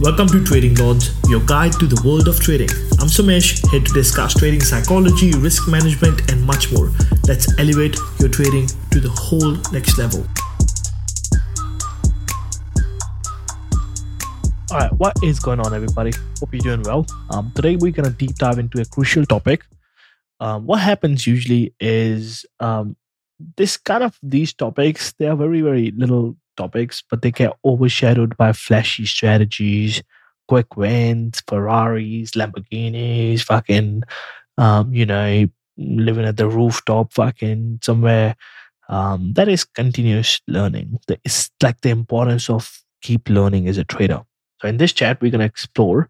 Welcome to Trading Lords, your guide to the world of trading. I'm Sumesh, here to discuss trading psychology, risk management, and much more. Let's elevate your trading to the whole next level. All right, what is going on, everybody? Hope you're doing well. Um, today, we're going to deep dive into a crucial topic. Um, what happens usually is um, this kind of these topics, they are very, very little topics, but they get overshadowed by flashy strategies, quick wins, Ferraris, Lamborghinis, fucking, um, you know, living at the rooftop, fucking somewhere. Um, that is continuous learning. It's like the importance of keep learning as a trader. So in this chat, we're going to explore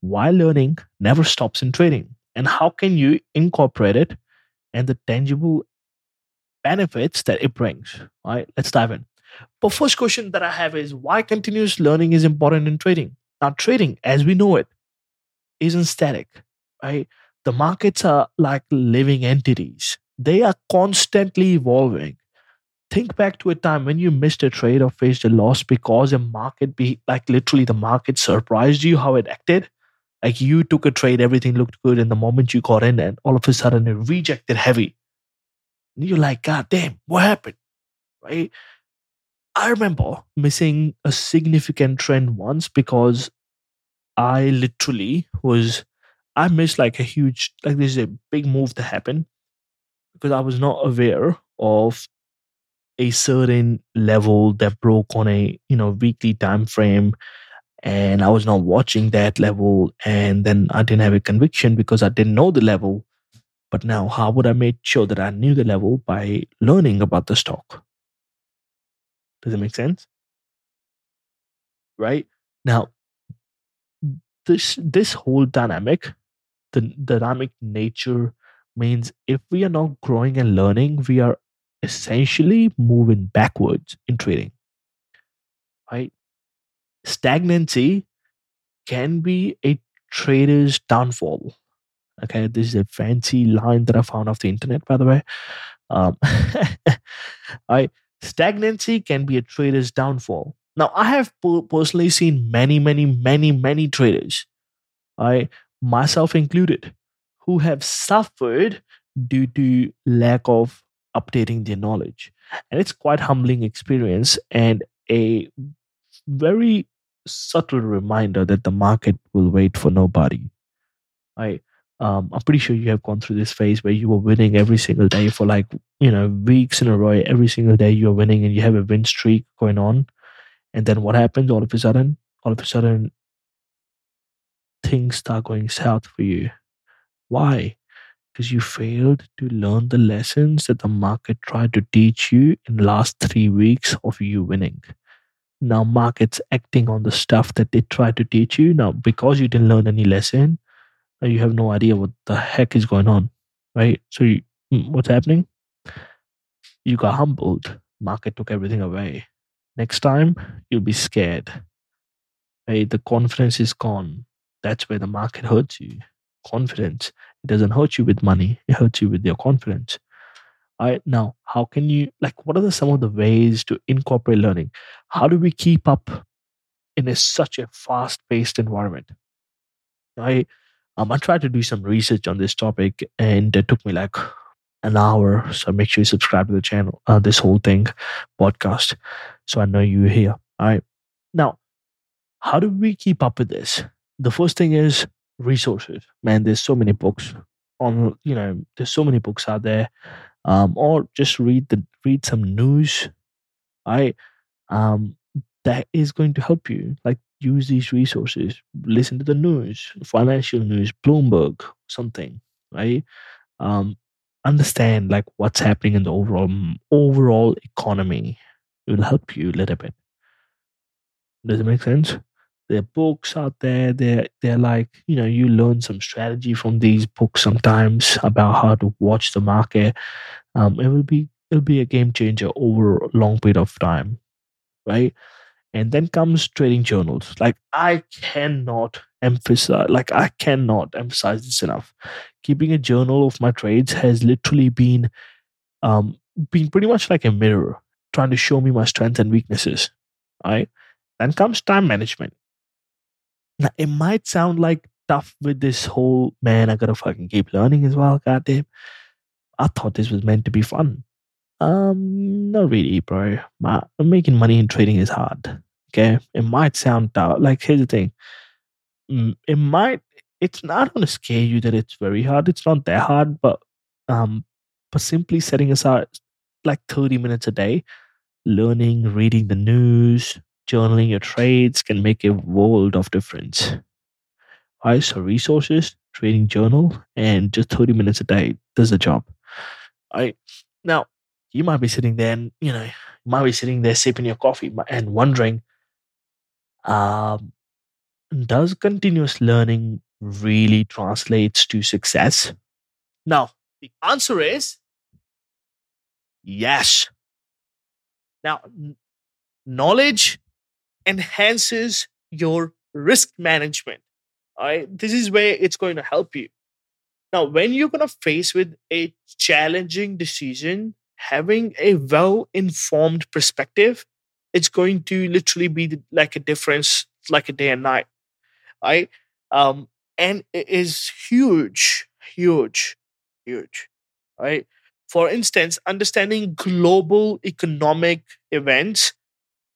why learning never stops in trading and how can you incorporate it and the tangible benefits that it brings. All right, let's dive in. But first question that I have is why continuous learning is important in trading? Now, trading, as we know it, isn't static, right? The markets are like living entities. They are constantly evolving. Think back to a time when you missed a trade or faced a loss because a market be like literally the market surprised you how it acted. Like you took a trade, everything looked good, and the moment you got in, and all of a sudden it rejected heavy. And you're like, God damn, what happened? Right? I remember missing a significant trend once because I literally was I missed like a huge like this is a big move to happen because I was not aware of a certain level that broke on a you know weekly time frame and I was not watching that level and then I didn't have a conviction because I didn't know the level. But now how would I make sure that I knew the level? By learning about the stock does it make sense? Right? Now, this this whole dynamic, the dynamic nature means if we are not growing and learning, we are essentially moving backwards in trading. Right? Stagnancy can be a trader's downfall. Okay, this is a fancy line that I found off the internet, by the way. Um, I Stagnancy can be a trader's downfall. Now, I have personally seen many, many, many, many traders, I myself included, who have suffered due to lack of updating their knowledge. And it's quite humbling experience and a very subtle reminder that the market will wait for nobody. I um, I'm pretty sure you have gone through this phase where you were winning every single day for like, you know, weeks in a row. Every single day you're winning and you have a win streak going on. And then what happens all of a sudden? All of a sudden, things start going south for you. Why? Because you failed to learn the lessons that the market tried to teach you in last three weeks of you winning. Now, market's acting on the stuff that they tried to teach you. Now, because you didn't learn any lesson, you have no idea what the heck is going on, right? So you, hmm, what's happening? You got humbled. Market took everything away. Next time, you'll be scared. Right? The confidence is gone. That's where the market hurts you. Confidence. It doesn't hurt you with money. It hurts you with your confidence. All right. Now, how can you like? What are the, some of the ways to incorporate learning? How do we keep up in a, such a fast-paced environment? Right um, I tried to do some research on this topic and it took me like an hour. So make sure you subscribe to the channel, uh, this whole thing, podcast, so I know you're here. All right. Now, how do we keep up with this? The first thing is resources. Man, there's so many books on, you know, there's so many books out there. Um, or just read the read some news. I um that is going to help you. Like use these resources listen to the news financial news bloomberg something right? Um, understand like what's happening in the overall overall economy. It will help you a little bit. Does it make sense? There are books out there they're they're like you know you learn some strategy from these books sometimes about how to watch the market. Um, it will be it'll be a game changer over a long period of time right and then comes trading journals like i cannot emphasize like i cannot emphasize this enough keeping a journal of my trades has literally been um been pretty much like a mirror trying to show me my strengths and weaknesses right then comes time management Now, it might sound like tough with this whole man, I gotta fucking keep learning as well, goddamn. I thought this was meant to be fun. Um, not really, bro. My, making money in trading is hard. Okay, it might sound tough. Like, here's the thing. Mm, it might. It's not going to scare you that it's very hard. It's not that hard, but um, but simply setting aside like thirty minutes a day, learning, reading the news, journaling your trades can make a world of difference. Right, so resources, trading journal, and just 30 minutes a day does the job. Right now, you might be sitting there and you know, you might be sitting there sipping your coffee and wondering, um, does continuous learning really translates to success? Now, the answer is yes. Now, knowledge enhances your risk management. All right, this is where it's going to help you. Now, when you're going to face with a challenging decision, having a well-informed perspective, it's going to literally be like a difference, like a day and night. Right? Um, and it is huge, huge, huge. Right? For instance, understanding global economic events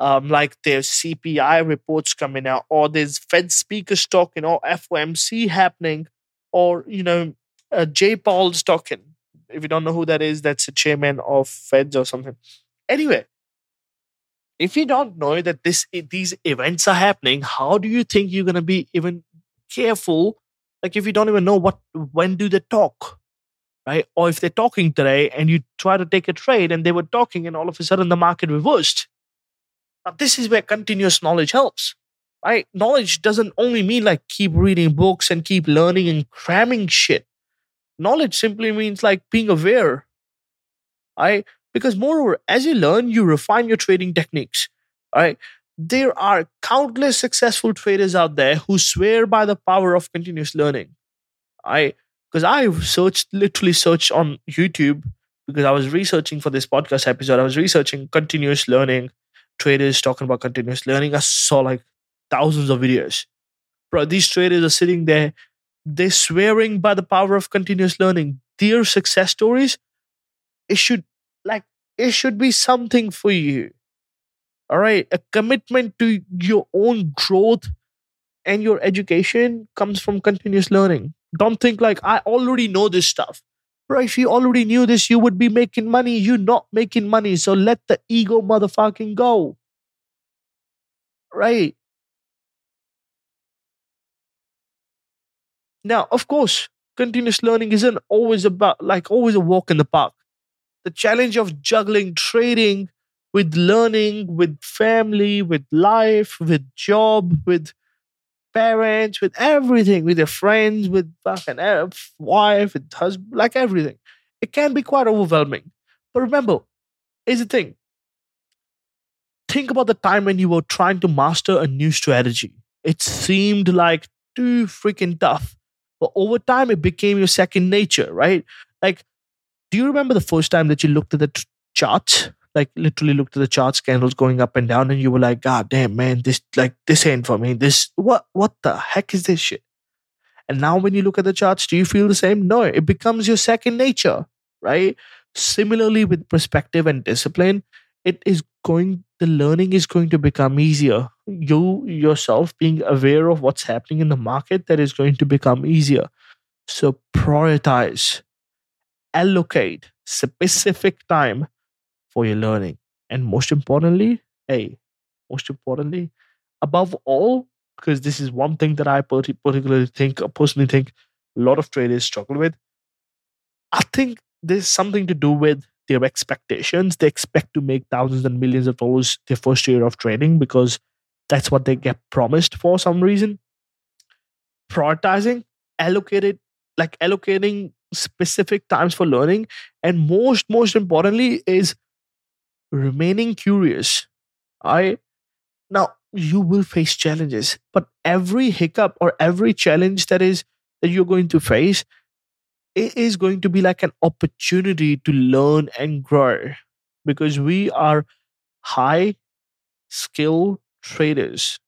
um, like there's CPI reports coming out, or there's Fed speakers talking, or FOMC happening, or you know, uh, Jay Powell's talking. If you don't know who that is, that's the chairman of Feds or something. Anyway, if you don't know that this these events are happening, how do you think you're gonna be even careful? Like if you don't even know what when do they talk, right? Or if they're talking today and you try to take a trade and they were talking and all of a sudden the market reversed, now, this is where continuous knowledge helps, right? Knowledge doesn't only mean like keep reading books and keep learning and cramming shit. Knowledge simply means like being aware, right? Because moreover, as you learn, you refine your trading techniques, right? There are countless successful traders out there who swear by the power of continuous learning. I because I searched literally searched on YouTube because I was researching for this podcast episode. I was researching continuous learning traders talking about continuous learning. I saw like thousands of videos. Bro, these traders are sitting there, they're swearing by the power of continuous learning. Their success stories, it should like it should be something for you. All right. A commitment to your own growth and your education comes from continuous learning. Don't think like I already know this stuff. Bro, if you already knew this, you would be making money. You're not making money. So let the ego motherfucking go. Right. Now, of course, continuous learning isn't always about like always a walk in the park. The challenge of juggling trading with learning, with family, with life, with job, with parents, with everything, with your friends, with fucking wife, with husband, like everything. It can be quite overwhelming. But remember, here's the thing. Think about the time when you were trying to master a new strategy. It seemed like too freaking tough. But over time, it became your second nature, right? Like, do you remember the first time that you looked at the t- charts? Like literally looked at the charts candles going up and down and you were like god damn man this like this ain't for me. This what what the heck is this shit? And now when you look at the charts do you feel the same? No it becomes your second nature right? Similarly with perspective and discipline it is going the learning is going to become easier you yourself being aware of what's happening in the market that is going to become easier so prioritize allocate specific time for your learning. And most importantly, hey, most importantly, above all, because this is one thing that I particularly think, personally think a lot of traders struggle with. I think there's something to do with their expectations. They expect to make thousands and millions of dollars their first year of trading because that's what they get promised for some reason. Prioritizing, allocated, like allocating specific times for learning, and most, most importantly, is remaining curious. I now you will face challenges, but every hiccup or every challenge that is that you're going to face, it is going to be like an opportunity to learn and grow because we are high skill traders.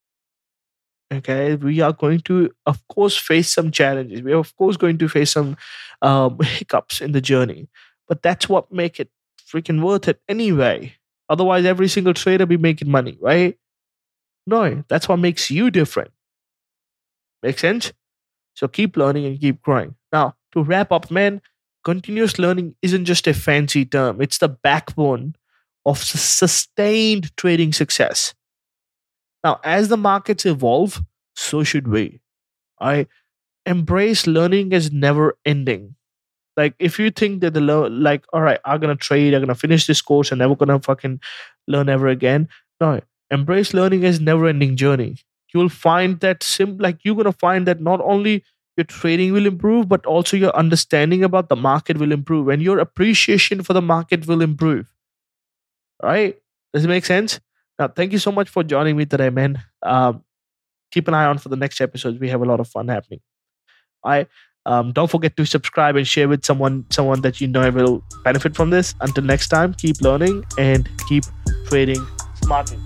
okay? We are going to of course face some challenges. We are of course going to face some um, hiccups in the journey but that's what make it freaking worth it anyway. Otherwise every single trader be making money right? No that's what makes you different. Make sense? So keep learning and keep growing now to wrap up man continuous learning isn't just a fancy term it's the backbone of sustained trading success now, as the markets evolve, so should we. I embrace learning as never ending. Like if you think that the lo- like, all right, I'm gonna trade, I'm gonna finish this course, and never gonna fucking learn ever again. No, embrace learning as never ending journey. You will find that sim like you're gonna find that not only your trading will improve, but also your understanding about the market will improve, and your appreciation for the market will improve. Right? Does it make sense? Now, thank you so much for joining me today, man. Um, keep an eye on for the next episodes. We have a lot of fun happening. I um, don't forget to subscribe and share with someone someone that you know will benefit from this. Until next time, keep learning and keep trading smartly.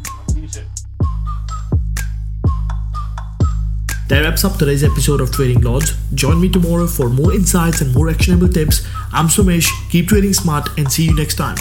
That wraps up today's episode of Trading Lords. Join me tomorrow for more insights and more actionable tips. I'm Sumesh. Keep trading smart and see you next time.